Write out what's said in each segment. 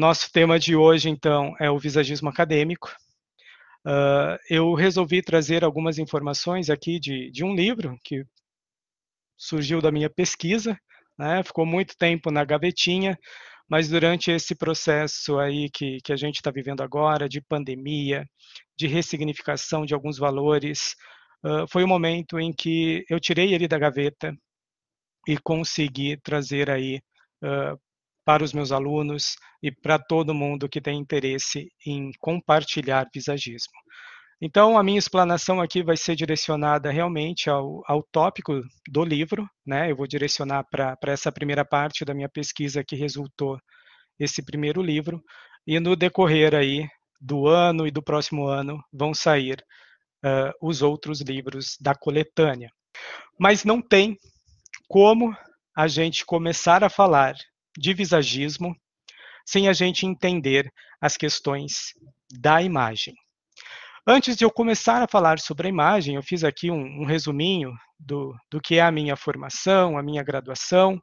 nosso tema de hoje, então, é o visagismo acadêmico. Uh, eu resolvi trazer algumas informações aqui de, de um livro que surgiu da minha pesquisa, né? ficou muito tempo na gavetinha, mas durante esse processo aí que, que a gente está vivendo agora, de pandemia, de ressignificação de alguns valores, uh, foi o momento em que eu tirei ele da gaveta e consegui trazer aí uh, para os meus alunos e para todo mundo que tem interesse em compartilhar visagismo. Então, a minha explanação aqui vai ser direcionada realmente ao, ao tópico do livro, né? Eu vou direcionar para essa primeira parte da minha pesquisa que resultou esse primeiro livro, e no decorrer aí do ano e do próximo ano vão sair uh, os outros livros da coletânea. Mas não tem como a gente começar a falar de visagismo sem a gente entender as questões da imagem. Antes de eu começar a falar sobre a imagem, eu fiz aqui um, um resuminho do, do que é a minha formação, a minha graduação,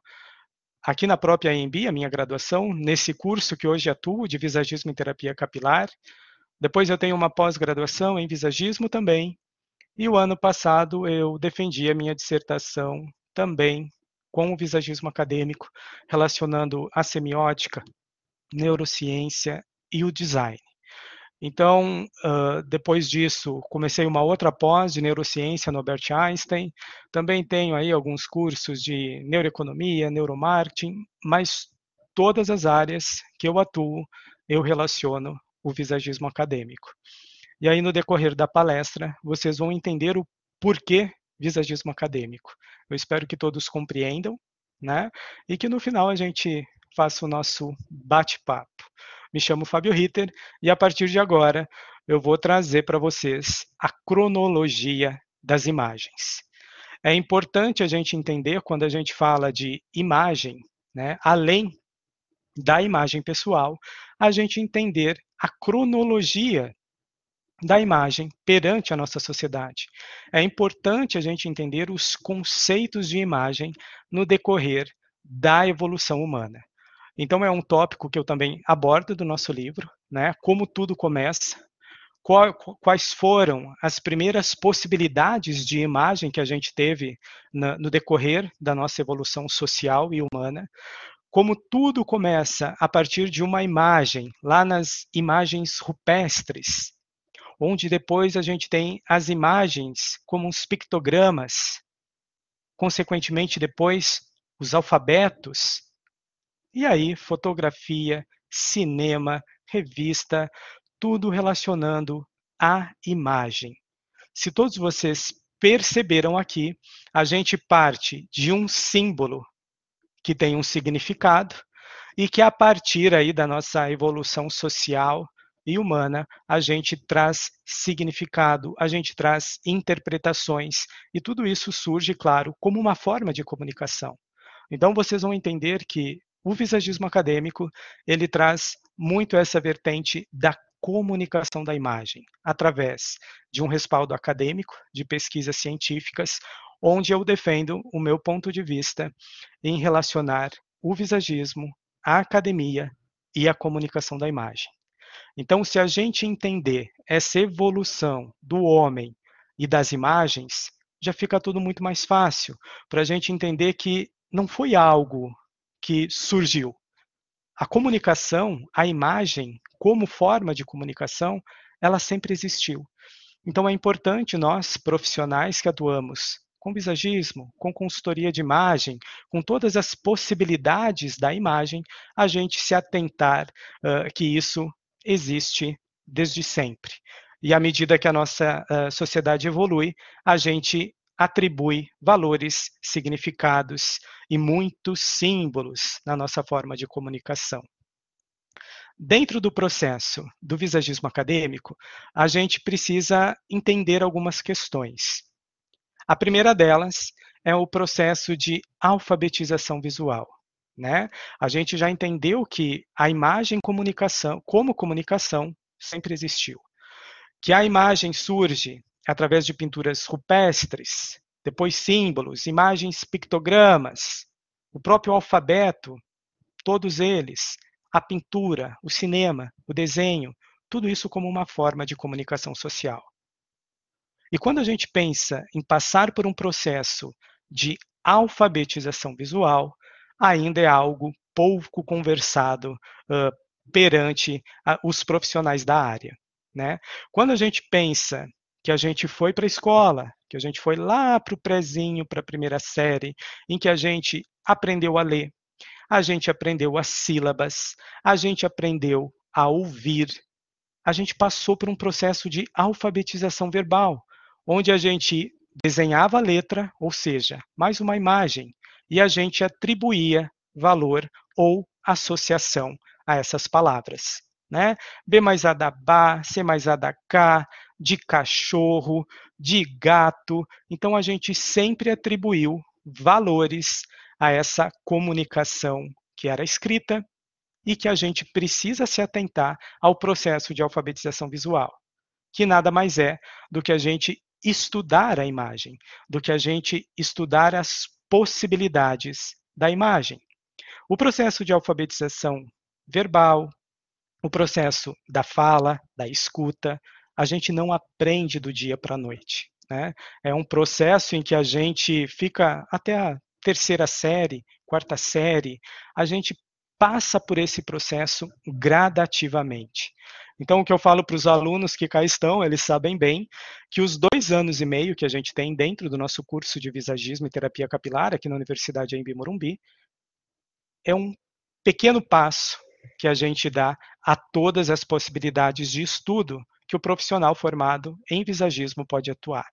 aqui na própria AMB, a minha graduação, nesse curso que hoje atuo de visagismo e terapia capilar. Depois eu tenho uma pós-graduação em visagismo também. E o ano passado eu defendi a minha dissertação também com o visagismo acadêmico, relacionando a semiótica, neurociência e o design. Então, uh, depois disso, comecei uma outra pós de neurociência no Albert Einstein. Também tenho aí alguns cursos de neuroeconomia, neuromarketing, mas todas as áreas que eu atuo, eu relaciono o visagismo acadêmico. E aí, no decorrer da palestra, vocês vão entender o porquê visagismo acadêmico. Eu espero que todos compreendam, né? E que no final a gente faça o nosso bate-papo. Me chamo Fábio Ritter e a partir de agora eu vou trazer para vocês a cronologia das imagens. É importante a gente entender quando a gente fala de imagem, né, além da imagem pessoal, a gente entender a cronologia da imagem perante a nossa sociedade. É importante a gente entender os conceitos de imagem no decorrer da evolução humana. Então é um tópico que eu também abordo do nosso livro, né? Como tudo começa, qual, quais foram as primeiras possibilidades de imagem que a gente teve na, no decorrer da nossa evolução social e humana, como tudo começa a partir de uma imagem, lá nas imagens rupestres, onde depois a gente tem as imagens como os pictogramas, consequentemente depois os alfabetos, e aí, fotografia, cinema, revista, tudo relacionando a imagem. Se todos vocês perceberam aqui, a gente parte de um símbolo que tem um significado e que a partir aí da nossa evolução social e humana, a gente traz significado, a gente traz interpretações e tudo isso surge, claro, como uma forma de comunicação. Então vocês vão entender que o visagismo acadêmico, ele traz muito essa vertente da comunicação da imagem, através de um respaldo acadêmico, de pesquisas científicas, onde eu defendo o meu ponto de vista em relacionar o visagismo, a academia e a comunicação da imagem. Então, se a gente entender essa evolução do homem e das imagens, já fica tudo muito mais fácil para a gente entender que não foi algo que surgiu. A comunicação, a imagem, como forma de comunicação, ela sempre existiu. Então é importante nós, profissionais que atuamos com visagismo, com consultoria de imagem, com todas as possibilidades da imagem, a gente se atentar uh, que isso existe desde sempre. E à medida que a nossa uh, sociedade evolui, a gente atribui valores, significados e muitos símbolos na nossa forma de comunicação. Dentro do processo do visagismo acadêmico, a gente precisa entender algumas questões. A primeira delas é o processo de alfabetização visual. Né? A gente já entendeu que a imagem comunicação, como comunicação, sempre existiu. Que a imagem surge através de pinturas rupestres, depois símbolos, imagens, pictogramas, o próprio alfabeto, todos eles, a pintura, o cinema, o desenho, tudo isso como uma forma de comunicação social. E quando a gente pensa em passar por um processo de alfabetização visual, ainda é algo pouco conversado uh, perante uh, os profissionais da área. Né? Quando a gente pensa que a gente foi para a escola, que a gente foi lá para o prezinho, para a primeira série, em que a gente aprendeu a ler, a gente aprendeu as sílabas, a gente aprendeu a ouvir, a gente passou por um processo de alfabetização verbal, onde a gente desenhava a letra, ou seja, mais uma imagem, e a gente atribuía valor ou associação a essas palavras. Né? B mais A da Bá, C mais A da K, de cachorro, de gato. Então a gente sempre atribuiu valores a essa comunicação que era escrita e que a gente precisa se atentar ao processo de alfabetização visual, que nada mais é do que a gente estudar a imagem, do que a gente estudar as possibilidades da imagem. O processo de alfabetização verbal, o processo da fala, da escuta, a gente não aprende do dia para a noite. Né? É um processo em que a gente fica até a terceira série, quarta série, a gente passa por esse processo gradativamente. Então, o que eu falo para os alunos que cá estão, eles sabem bem que os dois anos e meio que a gente tem dentro do nosso curso de visagismo e terapia capilar aqui na Universidade Embi Morumbi é um pequeno passo que a gente dá a todas as possibilidades de estudo que o profissional formado em visagismo pode atuar.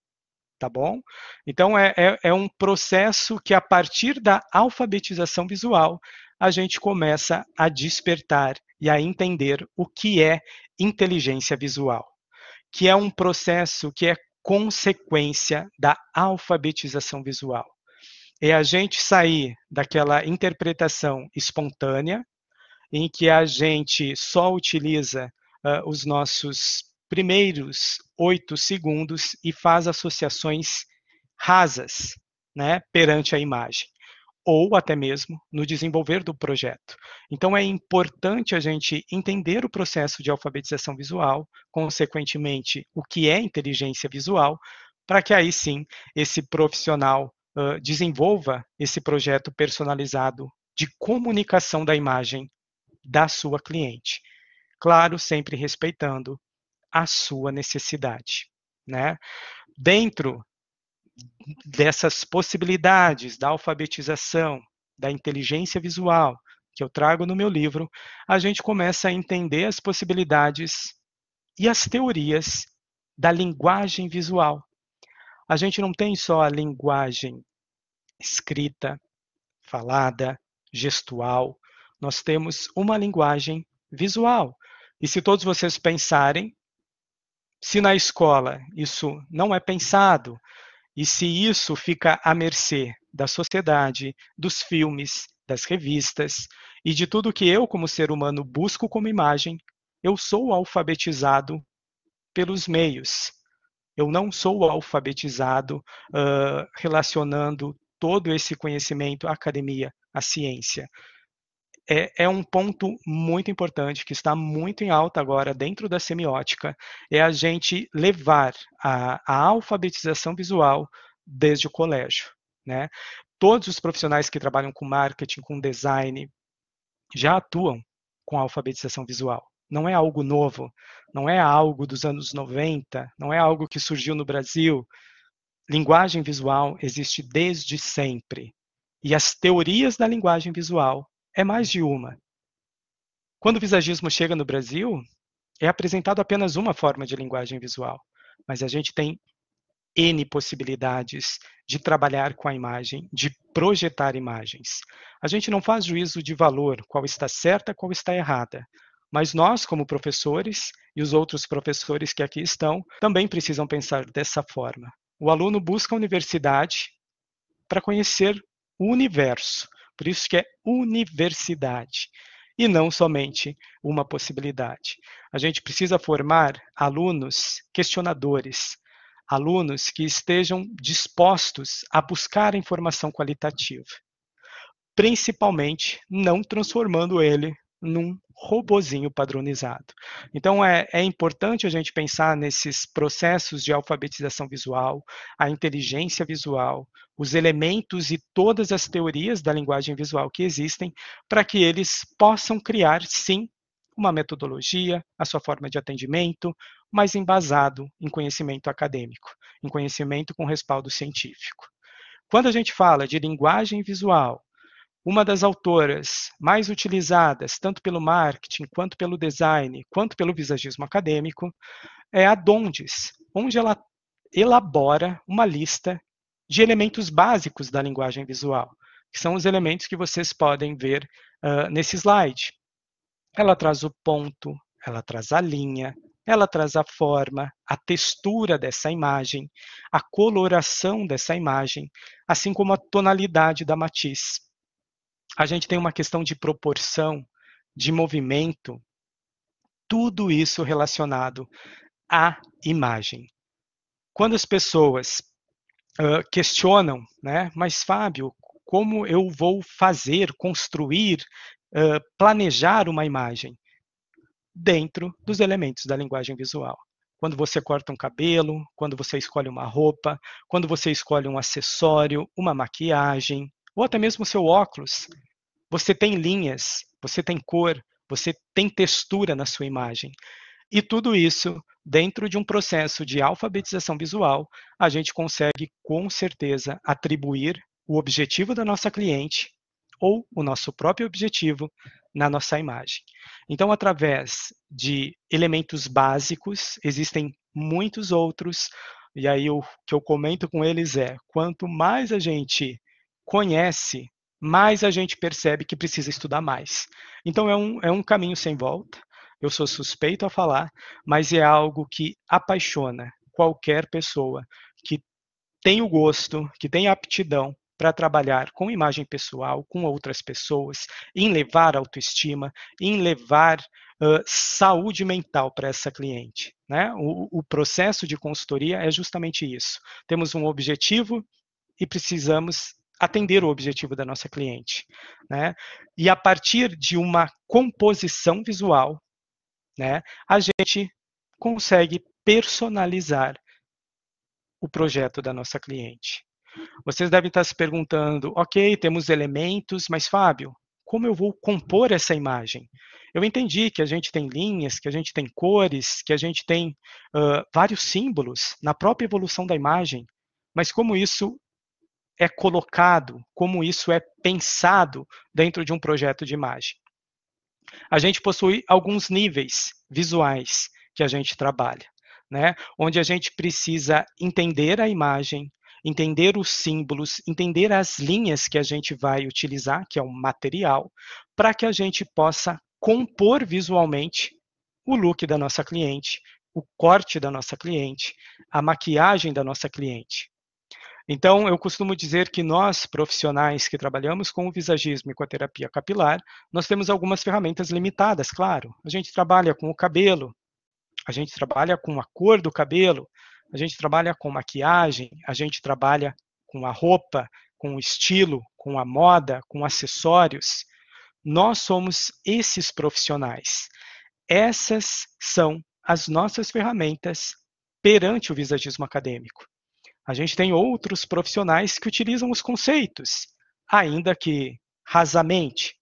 Tá bom? Então, é, é, é um processo que, a partir da alfabetização visual, a gente começa a despertar e a entender o que é inteligência visual, que é um processo que é consequência da alfabetização visual. É a gente sair daquela interpretação espontânea, em que a gente só utiliza uh, os nossos primeiros oito segundos e faz associações rasas né, perante a imagem ou até mesmo no desenvolver do projeto. Então é importante a gente entender o processo de alfabetização visual, consequentemente, o que é inteligência visual, para que aí sim esse profissional uh, desenvolva esse projeto personalizado de comunicação da imagem da sua cliente. Claro, sempre respeitando a sua necessidade. Né? Dentro dessas possibilidades da alfabetização, da inteligência visual, que eu trago no meu livro, a gente começa a entender as possibilidades e as teorias da linguagem visual. A gente não tem só a linguagem escrita, falada, gestual, nós temos uma linguagem visual. E se todos vocês pensarem, se na escola isso não é pensado, e se isso fica à mercê da sociedade, dos filmes, das revistas e de tudo que eu, como ser humano, busco como imagem, eu sou alfabetizado pelos meios. Eu não sou alfabetizado uh, relacionando todo esse conhecimento à academia, à ciência é, é, um ponto muito importante que está muito em alta agora dentro da semiótica, é a gente levar a, a alfabetização visual desde o colégio. Né? Todos os profissionais que trabalham com marketing, com design, já atuam com alfabetização visual. Não é algo novo, não é algo dos anos 90, não é algo que surgiu no Brasil. Linguagem visual existe desde sempre. E as teorias da linguagem visual é mais de uma. Quando o visagismo chega no Brasil, é apresentado apenas uma forma de linguagem visual, mas a gente tem N possibilidades de trabalhar com a imagem, de projetar imagens. A gente não faz juízo de valor, qual está certa, qual está errada. Mas nós, como professores, e os outros professores que aqui estão, também precisam pensar dessa forma. O aluno busca a universidade para conhecer o universo, por isso que é universidade e não somente uma possibilidade. A gente precisa formar alunos questionadores, alunos que estejam dispostos a buscar informação qualitativa, principalmente não transformando ele num robozinho padronizado. Então é, é, importante a gente pensar nesses processos de alfabetização visual, a inteligência visual, os elementos e todas as teorias da linguagem visual que existem, para que eles possam criar, sim, uma metodologia, a sua forma de atendimento, mas embasado em conhecimento acadêmico, em conhecimento com respaldo científico. Quando a gente fala de linguagem visual, uma das autoras mais utilizadas, tanto pelo marketing, quanto pelo design, quanto pelo visagismo acadêmico, é a Dondes, onde ela elabora uma lista de elementos básicos da linguagem visual, que são os elementos que vocês podem ver uh, nesse slide. Ela traz o ponto, ela traz a linha, ela traz a forma, a textura dessa imagem, a coloração dessa imagem, assim como a tonalidade da matiz a gente tem uma questão de proporção, de movimento, tudo isso relacionado à imagem. Quando as pessoas uh, questionam, né, mas Fábio, como eu vou fazer, construir, uh, planejar uma imagem? Dentro dos elementos da linguagem visual. Quando você corta um cabelo, quando você escolhe uma roupa, quando você escolhe um acessório, uma maquiagem, ou até mesmo seu óculos. Você tem linhas, você tem cor, você tem textura na sua imagem. E tudo isso, dentro de um processo de alfabetização visual, a gente consegue com certeza atribuir o objetivo da nossa cliente ou o nosso próprio objetivo na nossa imagem. Então, através de elementos básicos, existem muitos outros, e aí o que eu comento com eles é: quanto mais a gente conhece, mais a gente percebe que precisa estudar mais. Então é um, é um caminho sem volta. Eu sou suspeito a falar, mas é algo que apaixona qualquer pessoa que tem o gosto, que tem a aptidão para trabalhar com imagem pessoal, com outras pessoas, em levar autoestima, em levar uh, saúde mental para essa cliente. Né? O, o processo de consultoria é justamente isso. Temos um objetivo e precisamos atender o objetivo da nossa cliente. Né? E a partir de uma composição visual, né, a gente consegue personalizar o projeto da nossa cliente. Vocês devem estar se perguntando, ok, temos elementos, mas Fábio, como eu vou compor essa imagem? Eu entendi que a gente tem linhas, que a gente tem cores, que a gente tem uh, vários símbolos na própria evolução da imagem, mas como isso é colocado, como isso é pensado dentro de um projeto de imagem. A gente possui alguns níveis visuais que a gente trabalha, né? onde a gente precisa entender a imagem, entender os símbolos, entender as linhas que a gente vai utilizar, que é o material, para que a gente possa compor visualmente o look da nossa cliente, o corte da nossa cliente, a maquiagem da nossa cliente. Então, eu costumo dizer que nós, profissionais que trabalhamos com o visagismo e com a terapia capilar, nós temos algumas ferramentas limitadas, claro. A gente trabalha com o cabelo, a gente trabalha com a cor do cabelo, a gente trabalha com maquiagem, a gente trabalha com a roupa, com o estilo, com a moda, com acessórios. Nós somos esses profissionais. Essas são as nossas ferramentas perante o visagismo acadêmico. A gente tem outros profissionais que utilizam os conceitos, ainda que rasamente.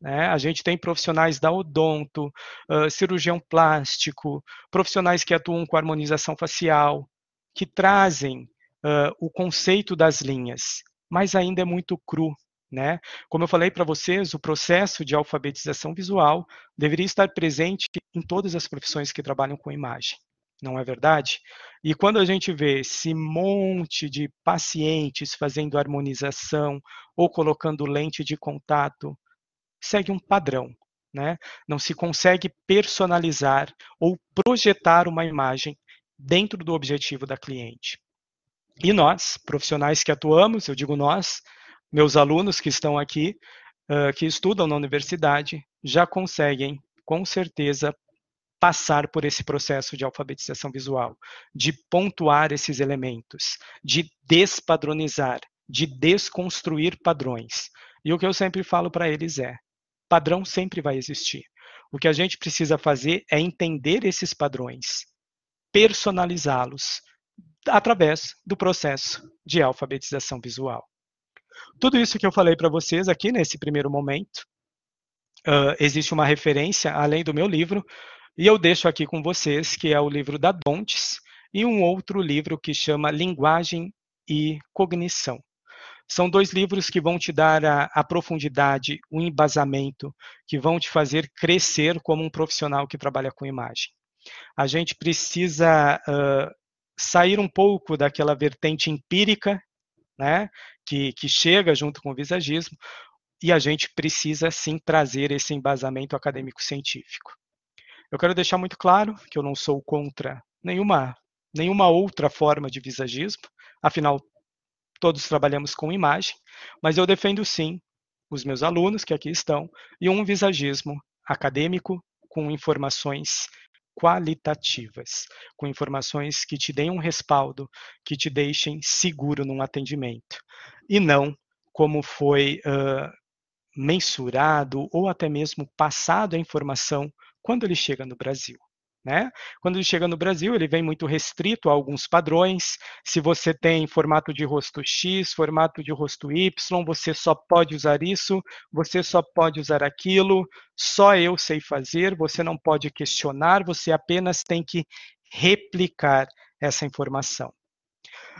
Né? A gente tem profissionais da odonto, uh, cirurgião plástico, profissionais que atuam com harmonização facial, que trazem uh, o conceito das linhas, mas ainda é muito cru. Né? Como eu falei para vocês, o processo de alfabetização visual deveria estar presente em todas as profissões que trabalham com imagem não é verdade? E quando a gente vê esse monte de pacientes fazendo harmonização ou colocando lente de contato, segue um padrão, né? Não se consegue personalizar ou projetar uma imagem dentro do objetivo da cliente. E nós, profissionais que atuamos, eu digo nós, meus alunos que estão aqui, uh, que estudam na universidade, já conseguem, com certeza, passar por esse processo de alfabetização visual, de pontuar esses elementos, de despadronizar, de desconstruir padrões. E o que eu sempre falo para eles é: padrão sempre vai existir. O que a gente precisa fazer é entender esses padrões, personalizá-los através do processo de alfabetização visual. Tudo isso que eu falei para vocês aqui nesse primeiro momento, uh, existe uma referência além do meu livro, e eu deixo aqui com vocês que é o livro da Dontes e um outro livro que chama Linguagem e Cognição. São dois livros que vão te dar a, a, profundidade, o embasamento, que vão te fazer crescer como um profissional que trabalha com imagem. A gente precisa uh, sair um pouco daquela vertente empírica, né, que, que chega junto com o visagismo, e a gente precisa sim trazer esse embasamento acadêmico-científico. Eu quero deixar muito claro que eu não sou contra nenhuma, nenhuma outra forma de visagismo, afinal, todos trabalhamos com imagem, mas eu defendo sim os meus alunos que aqui estão e um visagismo acadêmico com informações qualitativas, com informações que te deem um respaldo, que te deixem seguro num atendimento, e não como foi uh, mensurado ou até mesmo passado a informação quando ele chega no Brasil. Né? Quando ele chega no Brasil, ele vem muito restrito a alguns padrões. Se você tem formato de rosto X, formato de rosto Y, você só pode usar isso, você só pode usar aquilo, só eu sei fazer, você não pode questionar, você apenas tem que replicar essa informação.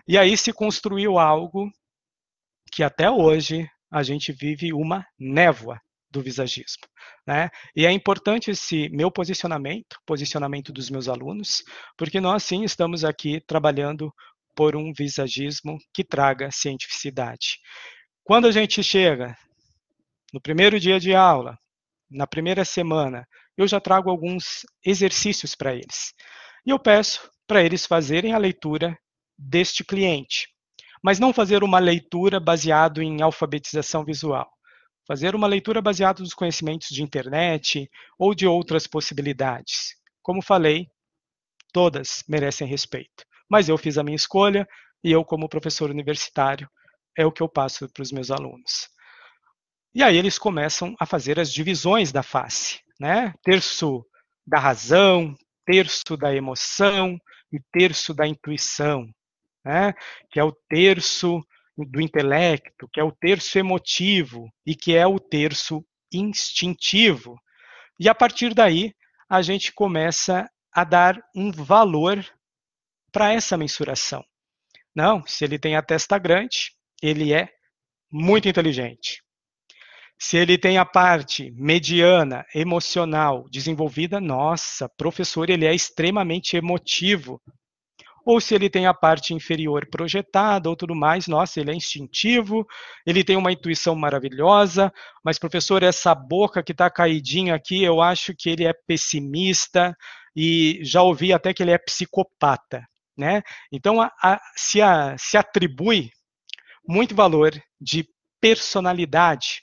E aí se construiu algo que até hoje a gente vive uma névoa do visagismo. Né? E é importante esse meu posicionamento, posicionamento dos meus alunos, porque nós sim estamos aqui trabalhando por um visagismo que traga cientificidade. Quando a gente chega no primeiro dia de aula, na primeira semana, eu já trago alguns exercícios para eles. E eu peço para eles fazerem a leitura deste cliente, mas não fazer uma leitura baseado em alfabetização visual fazer uma leitura baseada nos conhecimentos de internet ou de outras possibilidades. Como falei, todas merecem respeito, mas eu fiz a minha escolha e eu, como professor universitário, é o que eu passo para os meus alunos. E aí eles começam a fazer as divisões da face, né? Terço da razão, terço da emoção e terço da intuição, né? Que é o terço do intelecto, que é o terço emotivo e que é o terço instintivo. E a partir daí, a gente começa a dar um valor para essa mensuração. Não, se ele tem a testa grande, ele é muito inteligente. Se ele tem a parte mediana, emocional, desenvolvida, nossa, professor, ele é extremamente emotivo ou se ele tem a parte inferior projetada ou tudo mais, nossa, ele é instintivo, ele tem uma intuição maravilhosa, mas professor, essa boca que está caidinha aqui, eu acho que ele é pessimista e já ouvi até que ele é psicopata, né? Então a, a, se, a, se atribui muito valor de personalidade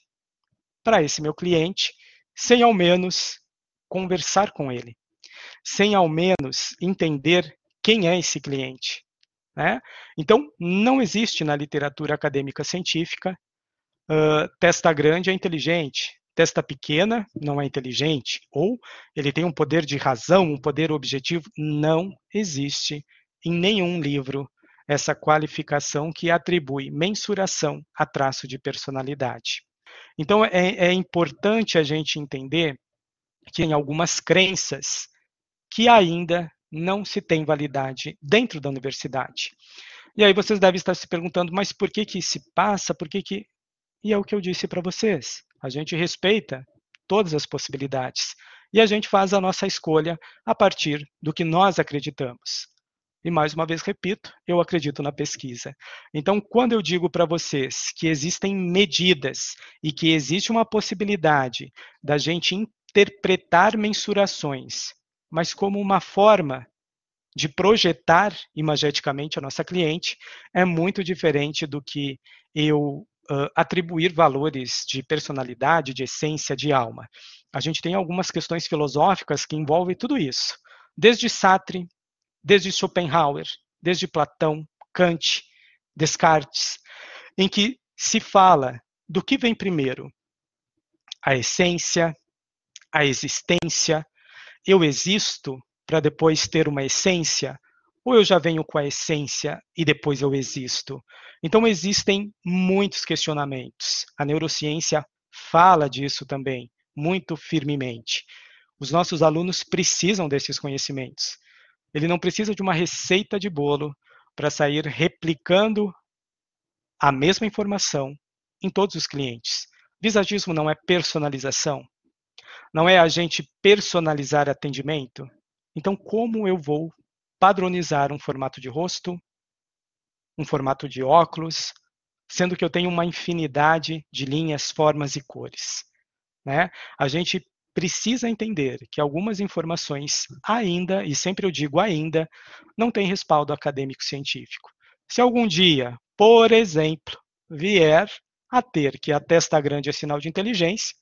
para esse meu cliente, sem ao menos conversar com ele, sem ao menos entender quem é esse cliente. Né? Então, não existe na literatura acadêmica científica uh, testa grande é inteligente, testa pequena não é inteligente, ou ele tem um poder de razão, um poder objetivo. Não existe em nenhum livro essa qualificação que atribui mensuração a traço de personalidade. Então, é, é importante a gente entender que em algumas crenças que ainda não se tem validade dentro da universidade. E aí vocês devem estar se perguntando, mas por que que se passa? Por que que E é o que eu disse para vocês. A gente respeita todas as possibilidades e a gente faz a nossa escolha a partir do que nós acreditamos. E mais uma vez repito, eu acredito na pesquisa. Então, quando eu digo para vocês que existem medidas e que existe uma possibilidade da gente interpretar mensurações mas como uma forma de projetar imageticamente a nossa cliente, é muito diferente do que eu uh, atribuir valores de personalidade, de essência, de alma. A gente tem algumas questões filosóficas que envolvem tudo isso, desde Sartre, desde Schopenhauer, desde Platão, Kant, Descartes, em que se fala do que vem primeiro, a essência, a existência? Eu existo para depois ter uma essência? Ou eu já venho com a essência e depois eu existo? Então, existem muitos questionamentos. A neurociência fala disso também, muito firmemente. Os nossos alunos precisam desses conhecimentos. Ele não precisa de uma receita de bolo para sair replicando a mesma informação em todos os clientes. Visagismo não é personalização? Não é a gente personalizar atendimento? Então, como eu vou padronizar um formato de rosto, um formato de óculos, sendo que eu tenho uma infinidade de linhas, formas e cores? Né? A gente precisa entender que algumas informações ainda, e sempre eu digo ainda, não têm respaldo acadêmico científico. Se algum dia, por exemplo, vier a ter que a testa grande é sinal de inteligência,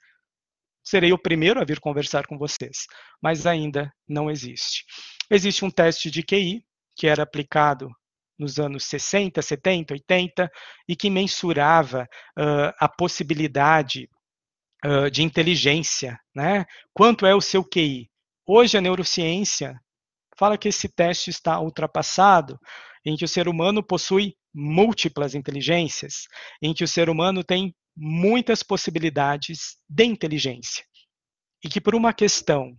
serei o primeiro a vir conversar com vocês, mas ainda não existe. Existe um teste de QI que era aplicado nos anos 60, 70, 80 e que mensurava uh, a possibilidade uh, de inteligência, né? Quanto é o seu QI? Hoje a neurociência fala que esse teste está ultrapassado, em que o ser humano possui múltiplas inteligências, em que o ser humano tem muitas possibilidades de inteligência. E que por uma questão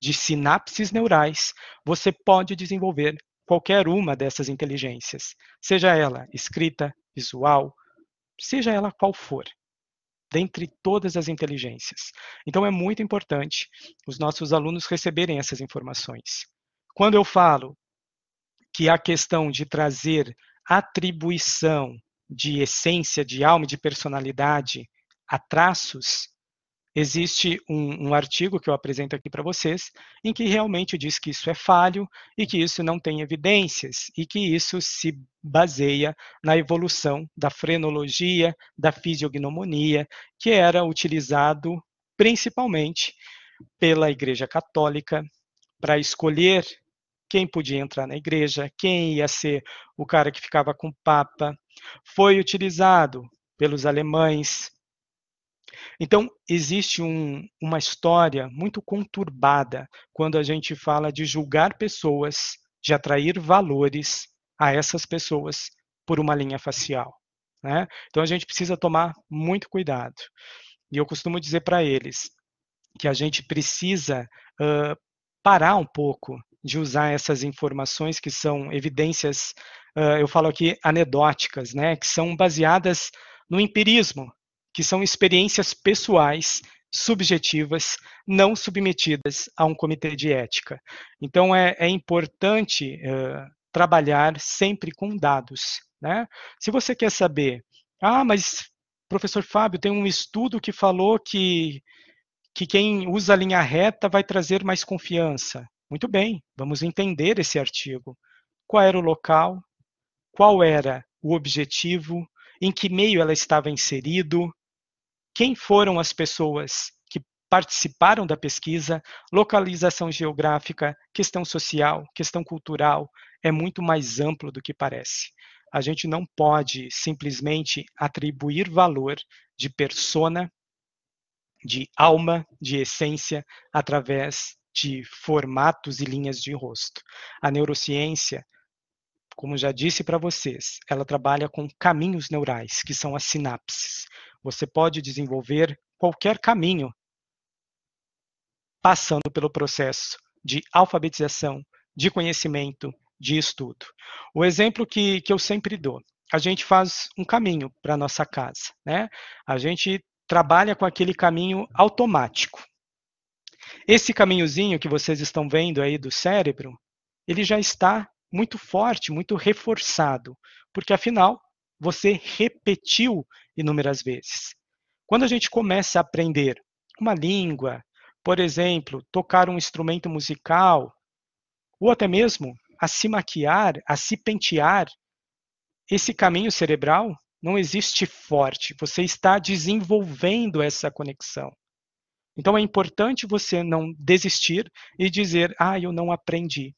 de sinapses neurais, você pode desenvolver qualquer uma dessas inteligências, seja ela escrita, visual, seja ela qual for, dentre todas as inteligências. Então é muito importante os nossos alunos receberem essas informações. Quando eu falo que a questão de trazer atribuição de essência, de alma, de personalidade a traços, existe um, um, artigo que eu apresento aqui para vocês, em que realmente diz que isso é falho e que isso não tem evidências e que isso se baseia na evolução da frenologia, da fisiognomonia, que era utilizado principalmente pela Igreja Católica para escolher quem podia entrar na igreja, quem ia ser o cara que ficava com o Papa. Foi utilizado pelos alemães. Então, existe um, uma história muito conturbada quando a gente fala de julgar pessoas, de atrair valores a essas pessoas por uma linha facial. Né? Então, a gente precisa tomar muito cuidado. E eu costumo dizer para eles que a gente precisa uh, parar um pouco de usar essas informações que são evidências, uh, eu falo aqui anedóticas, né, que são baseadas no empirismo, que são experiências pessoais, subjetivas, não submetidas a um comitê de ética. Então é, é importante uh, trabalhar sempre com dados. Né? Se você quer saber, ah, mas professor Fábio, tem um estudo que falou que, que quem usa a linha reta vai trazer mais confiança. Muito bem, vamos entender esse artigo. Qual era o local? Qual era o objetivo? Em que meio ela estava inserido? Quem foram as pessoas que participaram da pesquisa? Localização geográfica, questão social, questão cultural, é muito mais amplo do que parece. A gente não pode simplesmente atribuir valor de persona, de alma, de essência, através de formatos e linhas de rosto. A neurociência, como já disse para vocês, ela trabalha com caminhos neurais, que são as sinapses. Você pode desenvolver qualquer caminho passando pelo processo de alfabetização, de conhecimento, de estudo. O exemplo que, que eu sempre dou, a gente faz um caminho para nossa casa, né? A gente trabalha com aquele caminho automático. Esse caminhozinho que vocês estão vendo aí do cérebro, ele já está muito forte, muito reforçado, porque afinal você repetiu inúmeras vezes. Quando a gente começa a aprender uma língua, por exemplo, tocar um instrumento musical, ou até mesmo a se maquiar, a se pentear, esse caminho cerebral não existe forte. Você está desenvolvendo essa conexão. Então é importante você não desistir e dizer, ah, eu não aprendi.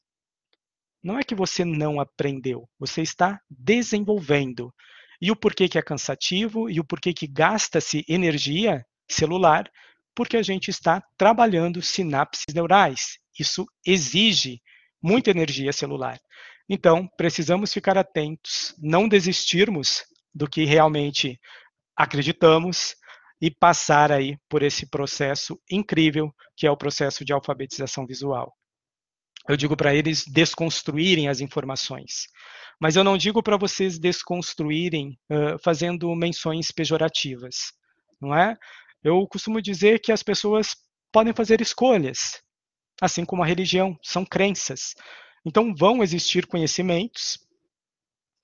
Não é que você não aprendeu, você está desenvolvendo. E o porquê que é cansativo e o porquê que gasta-se energia celular porque a gente está trabalhando sinapses neurais. Isso exige muita energia celular. Então, precisamos ficar atentos, não desistirmos do que realmente acreditamos e passar aí por esse processo incrível que é o processo de alfabetização visual. Eu digo para eles desconstruírem as informações, mas eu não digo para vocês desconstruírem uh, fazendo menções pejorativas, não é? Eu costumo dizer que as pessoas podem fazer escolhas, assim como a religião, são crenças. Então vão existir conhecimentos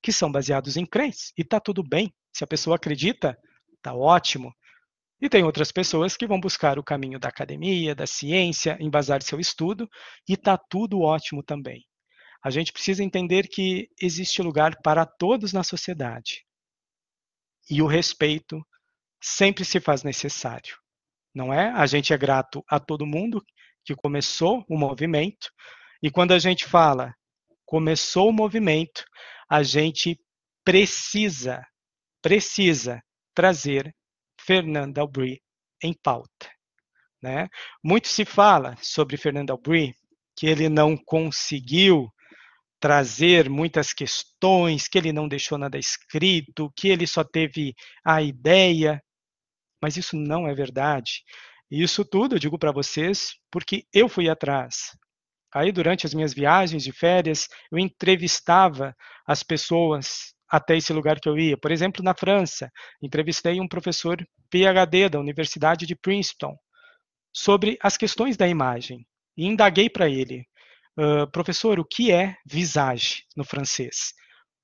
que são baseados em crenças e está tudo bem. Se a pessoa acredita, está ótimo. E tem outras pessoas que vão buscar o caminho da academia, da ciência, embasar seu estudo, e está tudo ótimo também. A gente precisa entender que existe lugar para todos na sociedade. E o respeito sempre se faz necessário. Não é? A gente é grato a todo mundo que começou o movimento, e quando a gente fala começou o movimento, a gente precisa, precisa trazer Fernanda Albry em pauta. Né? Muito se fala sobre Fernando Albry, que ele não conseguiu trazer muitas questões, que ele não deixou nada escrito, que ele só teve a ideia, mas isso não é verdade. Isso tudo eu digo para vocês porque eu fui atrás. Aí, durante as minhas viagens de férias, eu entrevistava as pessoas até esse lugar que eu ia. Por exemplo, na França, entrevistei um professor PhD da Universidade de Princeton sobre as questões da imagem e indaguei para ele, uh, professor, o que é visage no francês?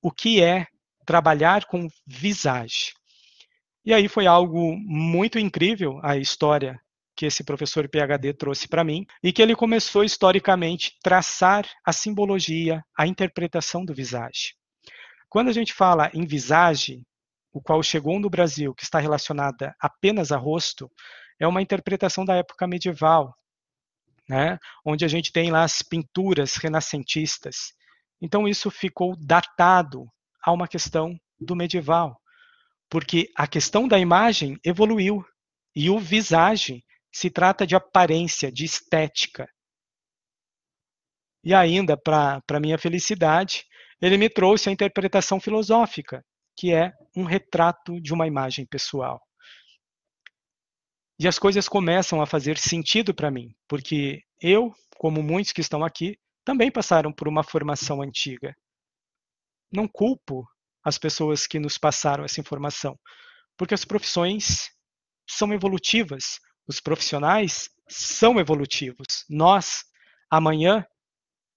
O que é trabalhar com visage? E aí foi algo muito incrível a história que esse professor PhD trouxe para mim e que ele começou historicamente traçar a simbologia, a interpretação do visage. Quando a gente fala em visage, o qual chegou no Brasil, que está relacionada apenas a rosto, é uma interpretação da época medieval, né? onde a gente tem lá as pinturas renascentistas. Então isso ficou datado a uma questão do medieval, porque a questão da imagem evoluiu e o visage se trata de aparência, de estética. E ainda, para minha felicidade, ele me trouxe a interpretação filosófica, que é um retrato de uma imagem pessoal. E as coisas começam a fazer sentido para mim, porque eu, como muitos que estão aqui, também passaram por uma formação antiga. Não culpo as pessoas que nos passaram essa informação, porque as profissões são evolutivas, os profissionais são evolutivos. Nós, amanhã,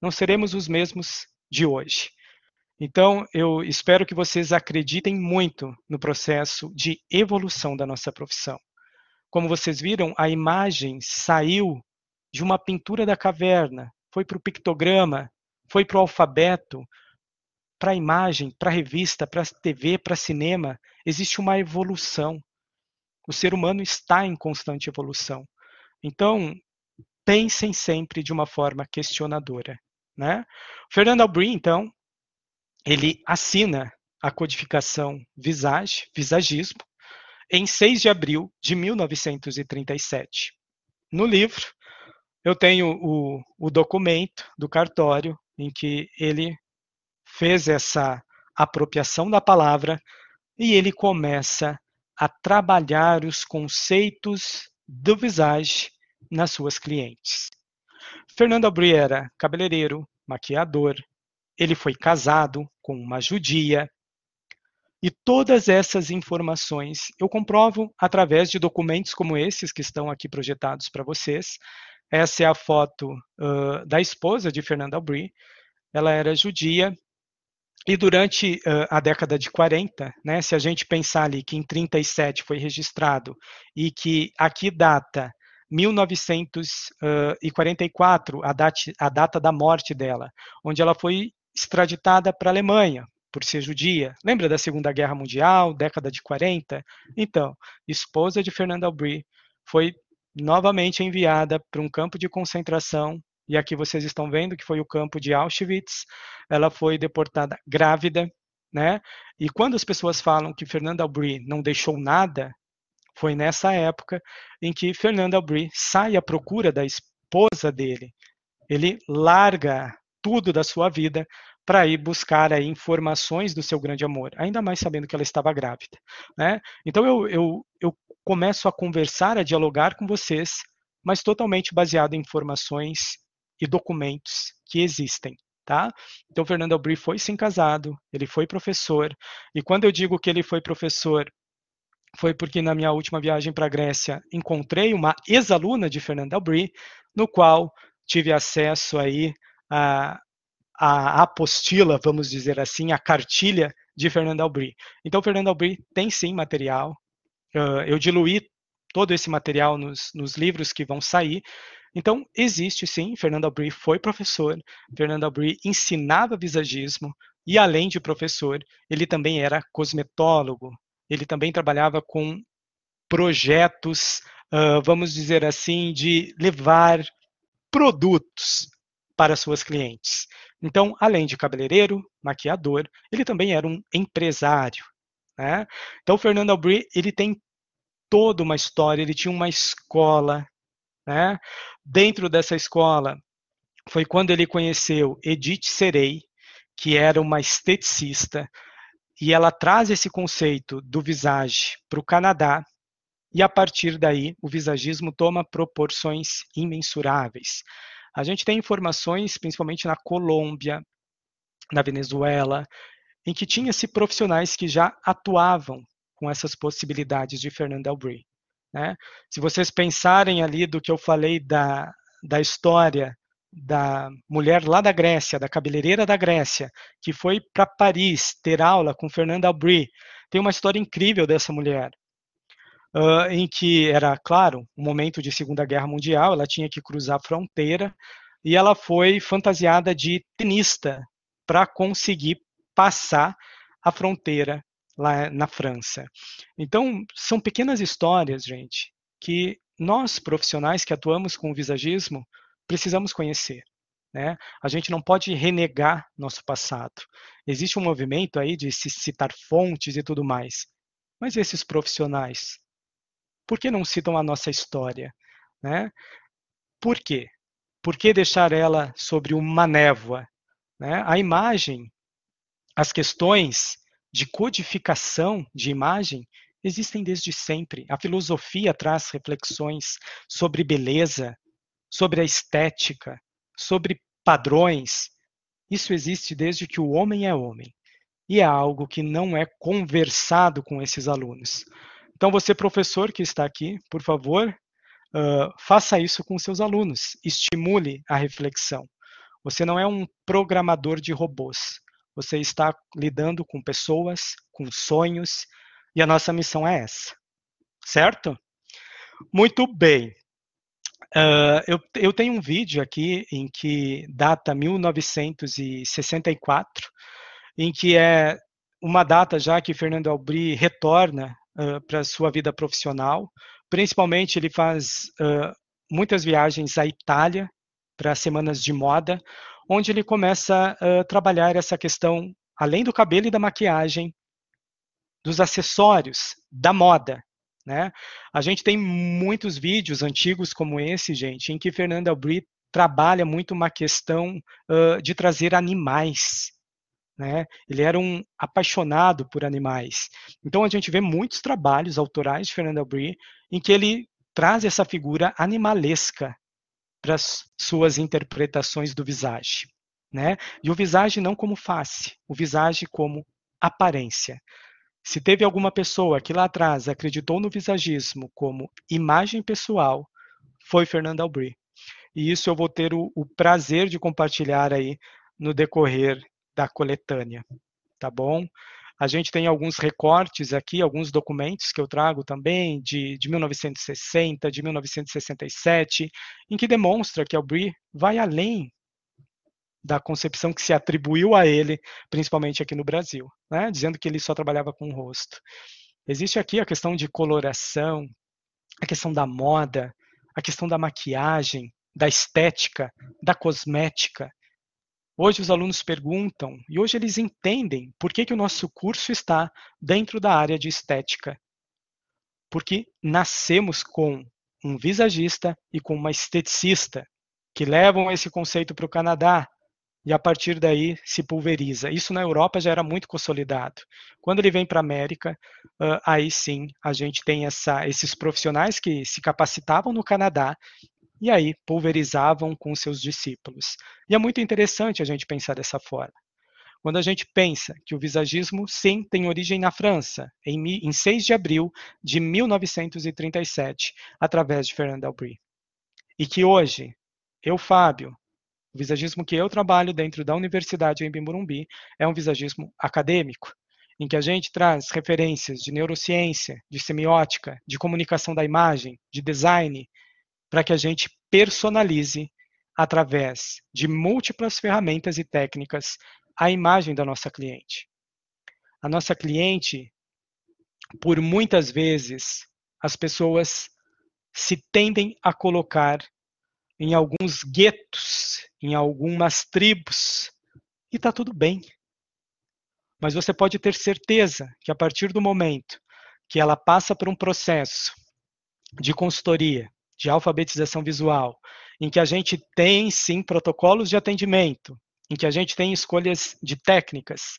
não seremos os mesmos de hoje. Então, eu espero que vocês acreditem muito no processo de evolução da nossa profissão. Como vocês viram, a imagem saiu de uma pintura da caverna, foi para o pictograma, foi para o alfabeto, para a imagem, para a revista, para a TV, para cinema. Existe uma evolução. O ser humano está em constante evolução. Então, pensem sempre de uma forma questionadora. Né? Fernando Albrin, então, ele assina a codificação Visage, visagismo, em 6 de abril de 1937. No livro, eu tenho o, o documento do cartório em que ele fez essa apropriação da palavra e ele começa a trabalhar os conceitos do Visage nas suas clientes. Fernando Aubry era cabeleireiro, maquiador, ele foi casado com uma judia. E todas essas informações eu comprovo através de documentos como esses que estão aqui projetados para vocês. Essa é a foto uh, da esposa de Fernanda Aubry. Ela era judia e durante uh, a década de 40, né, se a gente pensar ali que em 37 foi registrado e que aqui data 1944, a data, a data da morte dela, onde ela foi extraditada para a Alemanha por ser judia. Lembra da Segunda Guerra Mundial, década de 40? Então, esposa de Fernando Albry foi novamente enviada para um campo de concentração e aqui vocês estão vendo que foi o campo de Auschwitz. Ela foi deportada grávida, né? E quando as pessoas falam que Fernanda Albry não deixou nada, Foi nessa época em que Fernando Albry sai à procura da esposa dele. Ele larga tudo da sua vida para ir buscar aí informações do seu grande amor, ainda mais sabendo que ela estava grávida. Né? Então eu, eu, eu começo a conversar, a dialogar com vocês, mas totalmente baseado em informações e documentos que existem. Tá? Então, Fernando Albri foi sim casado, ele foi professor, e quando eu digo que ele foi professor, foi porque na minha última viagem para a Grécia encontrei uma ex-aluna de Fernando Albri, no qual tive acesso aí a, a apostila, vamos dizer assim, a cartilha de Fernando Albri. Então, Fernando Albri tem sim material. Uh, eu diluí todo esse material nos, nos, livros que vão sair. Então, existe sim. Fernando Albri foi professor. Fernando Albri ensinava visagismo. E, além de professor, ele também era cosmetólogo. Ele também trabalhava com projetos, uh, vamos dizer assim, de levar produtos para suas clientes. Então, além de cabeleireiro, maquiador, ele também era um empresário. Né? Então, o Fernando Albri, ele tem toda uma história, ele tinha uma escola. Né? Dentro dessa escola, foi quando ele conheceu Edith Serei, que era uma esteticista, e ela traz esse conceito do visage para o Canadá, e a partir daí o visagismo toma proporções imensuráveis. A gente tem informações, principalmente na Colômbia, na Venezuela, em que tinha-se profissionais que já atuavam com essas possibilidades de Fernando Albry. Né? Se vocês pensarem ali do que eu falei da, da história da mulher lá da Grécia, da cabeleireira da Grécia, que foi para Paris ter aula com Fernando Albry, tem uma história incrível dessa mulher uh, em que era, claro, um momento de Segunda Guerra Mundial, ela tinha que cruzar a fronteira e ela foi fantasiada de tenista para conseguir passar a fronteira lá na França. Então, são pequenas histórias, gente, que nós profissionais que atuamos com o visagismo precisamos conhecer. Né? A gente não pode renegar nosso passado. Existe um movimento aí de se citar fontes e tudo mais. Mas esses profissionais, por que não citam a nossa história? Né? Por quê? Por que deixar ela sobre uma névoa? Né? A imagem, as questões de codificação de imagem existem desde sempre. A filosofia traz reflexões sobre beleza, sobre a estética, sobre padrões. Isso existe desde que o homem é homem. E é algo que não é conversado com esses alunos. Então, você, professor que está aqui, por favor, uh, faça isso com seus alunos. Estimule a reflexão. Você não é um programador de robôs. Você está lidando com pessoas, com sonhos, e a nossa missão é essa. Certo? Muito bem. Uh, eu, eu, tenho um vídeo aqui em que data 1964, em que é uma data já que Fernando Albri retorna para sua vida profissional. Principalmente, ele faz uh, muitas viagens à Itália para semanas de moda, onde ele começa a trabalhar essa questão, além do cabelo e da maquiagem, dos acessórios, da moda. Né? A gente tem muitos vídeos antigos como esse, gente, em que Fernando Albri trabalha muito uma questão uh, de trazer animais né? Ele era um apaixonado por animais. Então a gente vê muitos trabalhos autorais de Fernando Albry em que ele traz essa figura animalesca para as suas interpretações do visage, né? E o visage não como face, o visage como aparência. Se teve alguma pessoa que lá atrás acreditou no visagismo como imagem pessoal, foi Fernando Albry. E isso eu vou ter o, o prazer de compartilhar aí no decorrer da coletânea, tá bom? A gente tem alguns recortes aqui, alguns documentos que eu trago também, de, de 1960, de 1967, em que demonstra que Albry vai além da concepção que se atribuiu a ele, principalmente aqui no Brasil, né? dizendo que ele só trabalhava com o rosto. Existe aqui a questão de coloração, a questão da moda, a questão da maquiagem, da estética, da cosmética, Hoje os alunos perguntam e hoje eles entendem por que, que o nosso curso está dentro da área de estética. porque nascemos com um visagista e com uma esteticista que levam esse conceito para o Canadá e a partir daí se pulveriza. Isso na Europa já era muito consolidado. Quando ele vem para a América, aí sim a gente tem essa, esses profissionais que se capacitavam no Canadá e aí pulverizavam com seus discípulos. E é muito interessante a gente pensar dessa forma. Quando a gente pensa que o visagismo, sim, tem origem na França, em, em 6 de abril de 1937, através de Fernand Albry. E que hoje, eu, Fábio, o visagismo que eu trabalho dentro da Universidade em Bimburumbi é um visagismo acadêmico, em que a gente traz referências de neurociência, de semiótica, de comunicação da imagem, de design, para que a gente personalize através de múltiplas ferramentas e técnicas a imagem da nossa cliente. A nossa cliente, por muitas vezes, as pessoas se tendem a colocar em alguns guetos, em algumas tribos, e está tudo bem. Mas você pode ter certeza que a partir do momento que ela passa por um processo de consultoria, de alfabetização visual, em que a gente tem sim protocolos de atendimento, em que a gente tem escolhas de técnicas,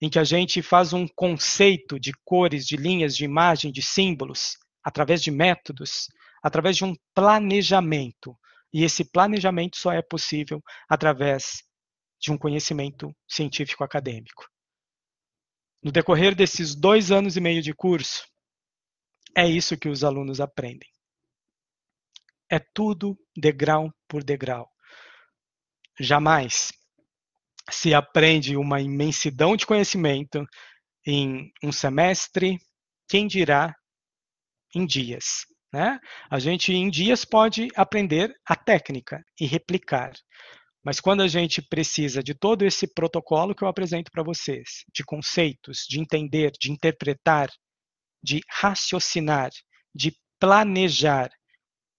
em que a gente faz um conceito de cores, de linhas, de imagem, de símbolos, através de métodos, através de um planejamento. E esse planejamento só é possível através de um conhecimento científico acadêmico. No decorrer desses dois anos e meio de curso, é isso que os alunos aprendem. É tudo degrau por degrau. Jamais se aprende uma imensidão de conhecimento em um semestre, quem dirá em dias. Né? A gente em dias pode aprender a técnica e replicar. Mas quando a gente precisa de todo esse protocolo que eu apresento para vocês, de conceitos, de entender, de interpretar, de raciocinar, de planejar,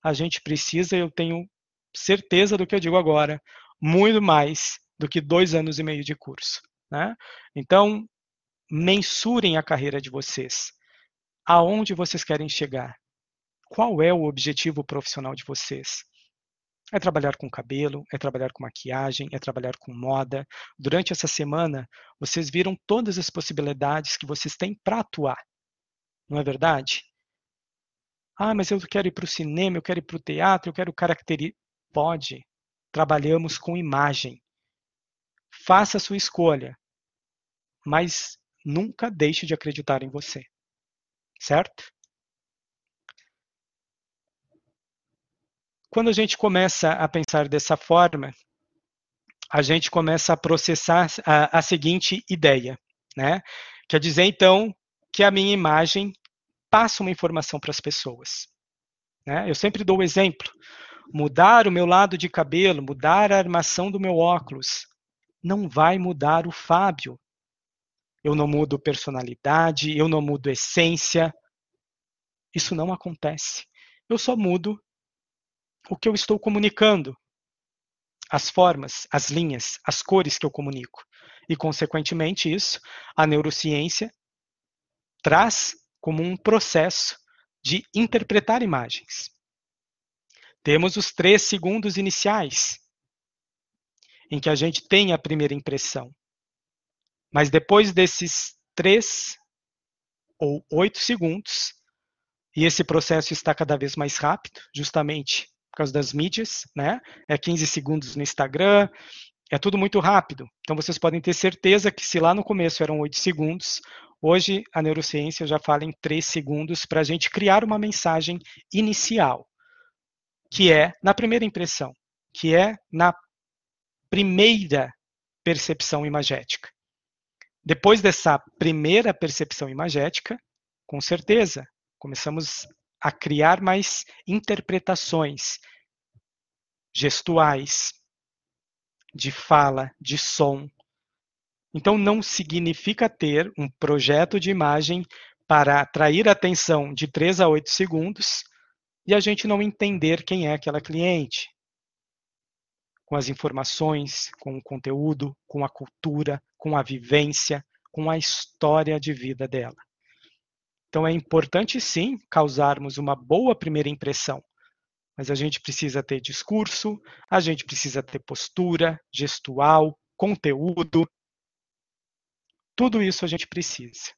a gente precisa, eu tenho certeza do que eu digo agora, muito mais do que dois anos e meio de curso. Né? Então, mensurem a carreira de vocês. Aonde vocês querem chegar? Qual é o objetivo profissional de vocês? É trabalhar com cabelo, é trabalhar com maquiagem, é trabalhar com moda. Durante essa semana, vocês viram todas as possibilidades que vocês têm para atuar. Não é verdade? Ah, mas eu quero ir para o cinema, eu quero ir para o teatro, eu quero caracterizar. Pode. Trabalhamos com imagem. Faça a sua escolha, mas nunca deixe de acreditar em você. Certo? Quando a gente começa a pensar dessa forma, a gente começa a processar a, a seguinte ideia, né? Quer dizer, então, que a minha imagem passa uma informação para as pessoas. Né? Eu sempre dou o exemplo: mudar o meu lado de cabelo, mudar a armação do meu óculos, não vai mudar o Fábio. Eu não mudo personalidade, eu não mudo essência. Isso não acontece. Eu só mudo o que eu estou comunicando, as formas, as linhas, as cores que eu comunico. E, consequentemente, isso a neurociência traz como um processo de interpretar imagens. Temos os três segundos iniciais, em que a gente tem a primeira impressão. Mas depois desses três ou oito segundos, e esse processo está cada vez mais rápido, justamente por causa das mídias, né? É 15 segundos no Instagram, é tudo muito rápido. Então vocês podem ter certeza que se lá no começo eram oito segundos, hoje a neurociência já fala em três segundos para a gente criar uma mensagem inicial, que é na primeira impressão, que é na primeira percepção imagética. Depois dessa primeira percepção imagética, com certeza, começamos a criar mais interpretações gestuais, de fala, de som. Então, não significa ter um projeto de imagem para atrair a atenção de 3 a 8 segundos e a gente não entender quem é aquela cliente, com as informações, com o conteúdo, com a cultura, com a vivência, com a história de vida dela. Então é importante sim causarmos uma boa primeira impressão, mas a gente precisa ter discurso, a gente precisa ter postura, gestual, conteúdo. Tudo isso a gente precisa.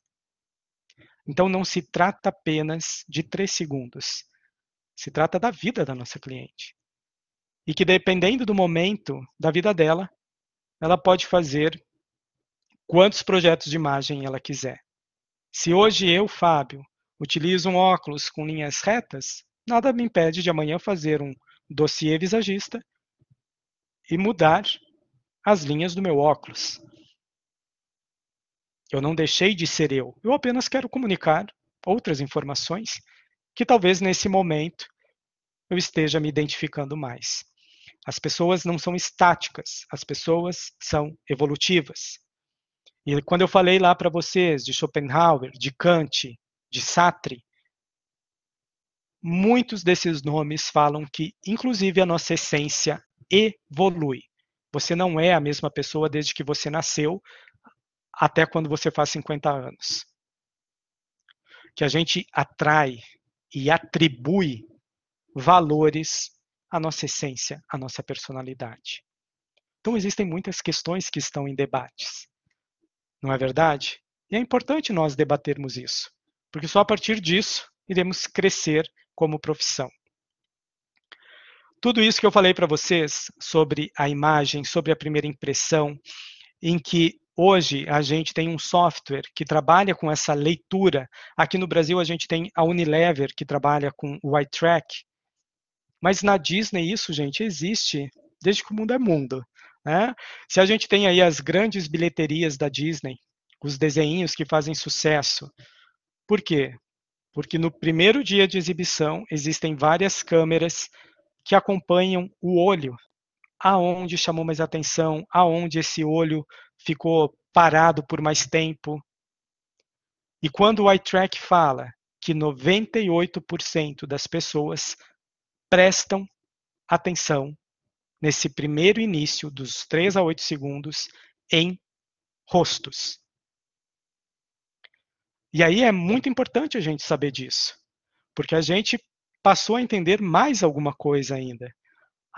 Então não se trata apenas de três segundos. Se trata da vida da nossa cliente. E que dependendo do momento da vida dela, ela pode fazer quantos projetos de imagem ela quiser. Se hoje eu, Fábio, utilizo um óculos com linhas retas, nada me impede de amanhã fazer um dossiê visagista e mudar as linhas do meu óculos. Eu não deixei de ser eu, eu apenas quero comunicar outras informações que talvez nesse momento eu esteja me identificando mais. As pessoas não são estáticas, as pessoas são evolutivas. E quando eu falei lá para vocês de Schopenhauer, de Kant, de Sartre, muitos desses nomes falam que, inclusive, a nossa essência evolui. Você não é a mesma pessoa desde que você nasceu até quando você faz 50 anos. Que a gente atrai e atribui valores à nossa essência, à nossa personalidade. Então existem muitas questões que estão em debates. Não é verdade? E é importante nós debatermos isso, porque só a partir disso iremos crescer como profissão. Tudo isso que eu falei para vocês sobre a imagem, sobre a primeira impressão, em que hoje a gente tem um software que trabalha com essa leitura. Aqui no Brasil a gente tem a Unilever que trabalha com o eye track. Mas na Disney isso, gente, existe desde que o mundo é mundo. Né? Se a gente tem aí as grandes bilheterias da Disney, os desenhos que fazem sucesso, por quê? porque no primeiro dia de exibição existem várias câmeras que acompanham o olho, aonde chamou mais atenção, aonde esse olho ficou parado por mais tempo. E quando o eye track fala que 98% das pessoas prestam atenção nesse primeiro início dos 3 a 8 segundos em rostos. E aí é muito importante a gente saber disso, porque a gente passou a entender mais alguma coisa ainda.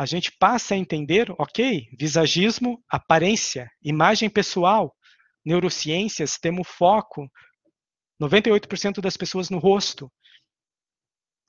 A gente passa a entender, ok, visagismo, aparência, imagem pessoal, neurociências, temos foco, 98% das pessoas no rosto.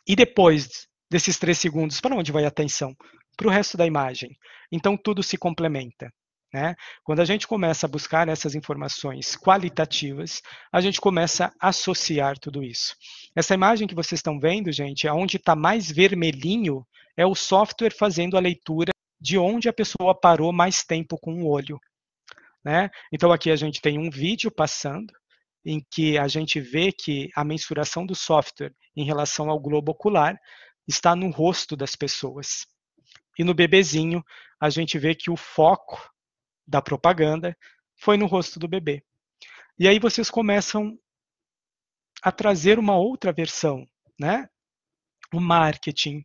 E depois desses três segundos, para onde vai a atenção? Para o resto da imagem. Então tudo se complementa. Né? Quando a gente começa a buscar essas informações qualitativas, a gente começa a associar tudo isso. Essa imagem que vocês estão vendo, gente, onde está mais vermelhinho, é o software fazendo a leitura de onde a pessoa parou mais tempo com o olho. Né? Então aqui a gente tem um vídeo passando, em que a gente vê que a mensuração do software em relação ao globo ocular está no rosto das pessoas. E no bebezinho, a gente vê que o foco da propaganda foi no rosto do bebê. E aí vocês começam a trazer uma outra versão, né? O marketing.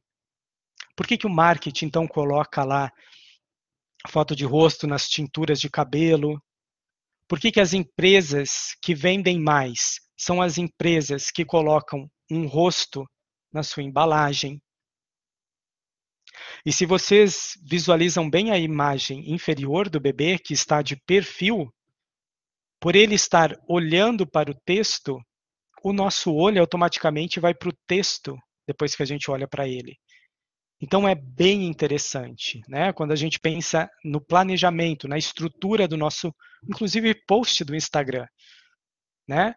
Por que, que o marketing então coloca lá foto de rosto nas tinturas de cabelo? Por que, que as empresas que vendem mais são as empresas que colocam um rosto na sua embalagem? E se vocês visualizam bem a imagem inferior do bebê, que está de perfil, por ele estar olhando para o texto, o nosso olho automaticamente vai para o texto depois que a gente olha para ele. Então é bem interessante, né? Quando a gente pensa no planejamento, na estrutura do nosso, inclusive post do Instagram, né?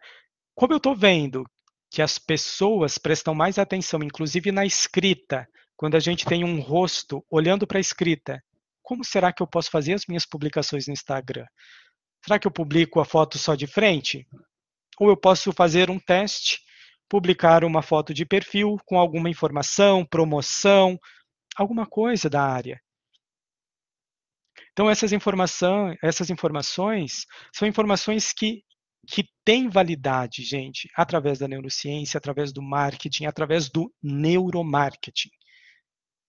Como eu estou vendo que as pessoas prestam mais atenção, inclusive na escrita, quando a gente tem um rosto olhando para a escrita, como será que eu posso fazer as minhas publicações no Instagram? Será que eu publico a foto só de frente? Ou eu posso fazer um teste, publicar uma foto de perfil com alguma informação, promoção, alguma coisa da área. Então essas informações, essas informações são informações que que têm validade, gente, através da neurociência, através do marketing, através do neuromarketing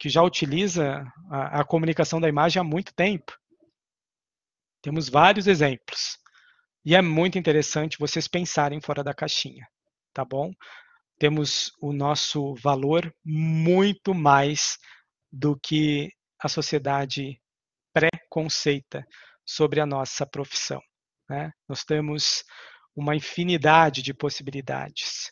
que já utiliza a, a comunicação da imagem há muito tempo. Temos vários exemplos. E é muito interessante vocês pensarem fora da caixinha. tá bom? Temos o nosso valor muito mais do que a sociedade pré-conceita sobre a nossa profissão. Né? Nós temos uma infinidade de possibilidades.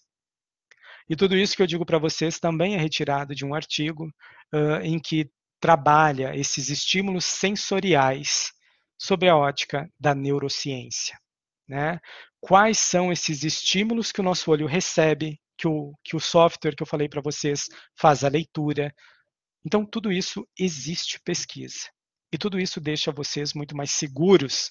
E tudo isso que eu digo para vocês também é retirado de um artigo uh, em que trabalha esses estímulos sensoriais sobre a ótica da neurociência. Né? Quais são esses estímulos que o nosso olho recebe, que o, que o software que eu falei para vocês faz a leitura. Então, tudo isso existe pesquisa. E tudo isso deixa vocês muito mais seguros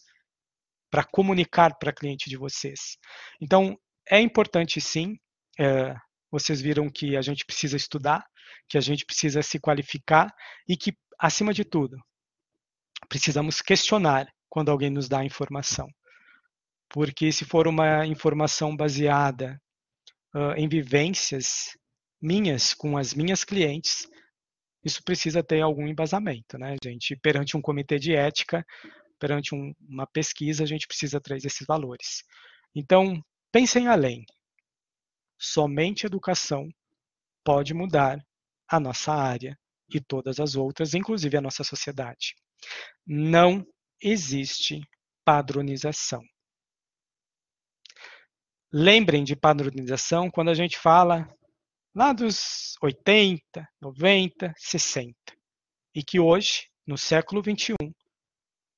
para comunicar para cliente de vocês. Então, é importante sim, é, vocês viram que a gente precisa estudar, que a gente precisa se qualificar e que, acima de tudo, precisamos questionar quando alguém nos dá informação. Porque se for uma informação baseada uh, em vivências minhas com as minhas clientes, isso precisa ter algum embasamento, né, gente? Perante um comitê de ética, perante um, uma pesquisa, a gente precisa trazer esses valores. Então, pensem além. Somente educação pode mudar a nossa área e todas as outras, inclusive a nossa sociedade. Não existe padronização. Lembrem de padronização quando a gente fala lá dos 80, 90, 60. E que hoje, no século 21,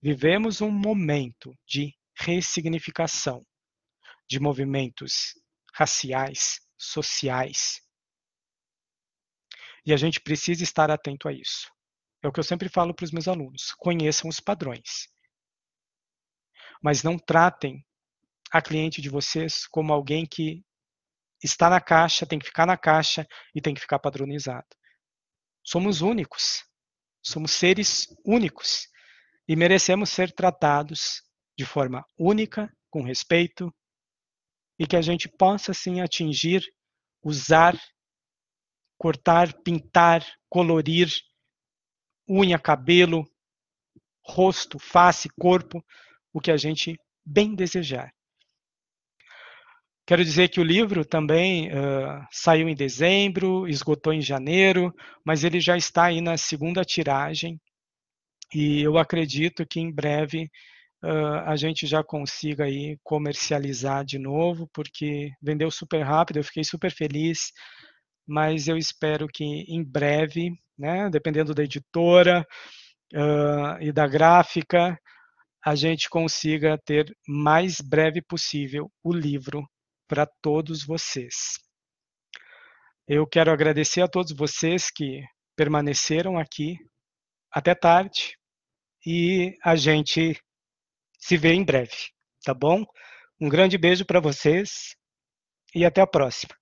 vivemos um momento de ressignificação de movimentos raciais, sociais. E a gente precisa estar atento a isso. É o que eu sempre falo para os meus alunos: conheçam os padrões. Mas não tratem a cliente de vocês como alguém que está na caixa, tem que ficar na caixa e tem que ficar padronizado. Somos únicos. Somos seres únicos e merecemos ser tratados de forma única, com respeito e que a gente possa sim atingir, usar, cortar, pintar, colorir unha, cabelo, rosto, face, corpo, o que a gente bem desejar. Quero dizer que o livro também uh, saiu em dezembro, esgotou em janeiro, mas ele já está aí na segunda tiragem e eu acredito que em breve uh, a gente já consiga aí comercializar de novo, porque vendeu super rápido, eu fiquei super feliz, mas eu espero que em breve, né, dependendo da editora uh, e da gráfica, a gente consiga ter mais breve possível o livro para todos vocês. Eu quero agradecer a todos vocês que permaneceram aqui até tarde e a gente se vê em breve, tá bom? Um grande beijo para vocês e até a próxima.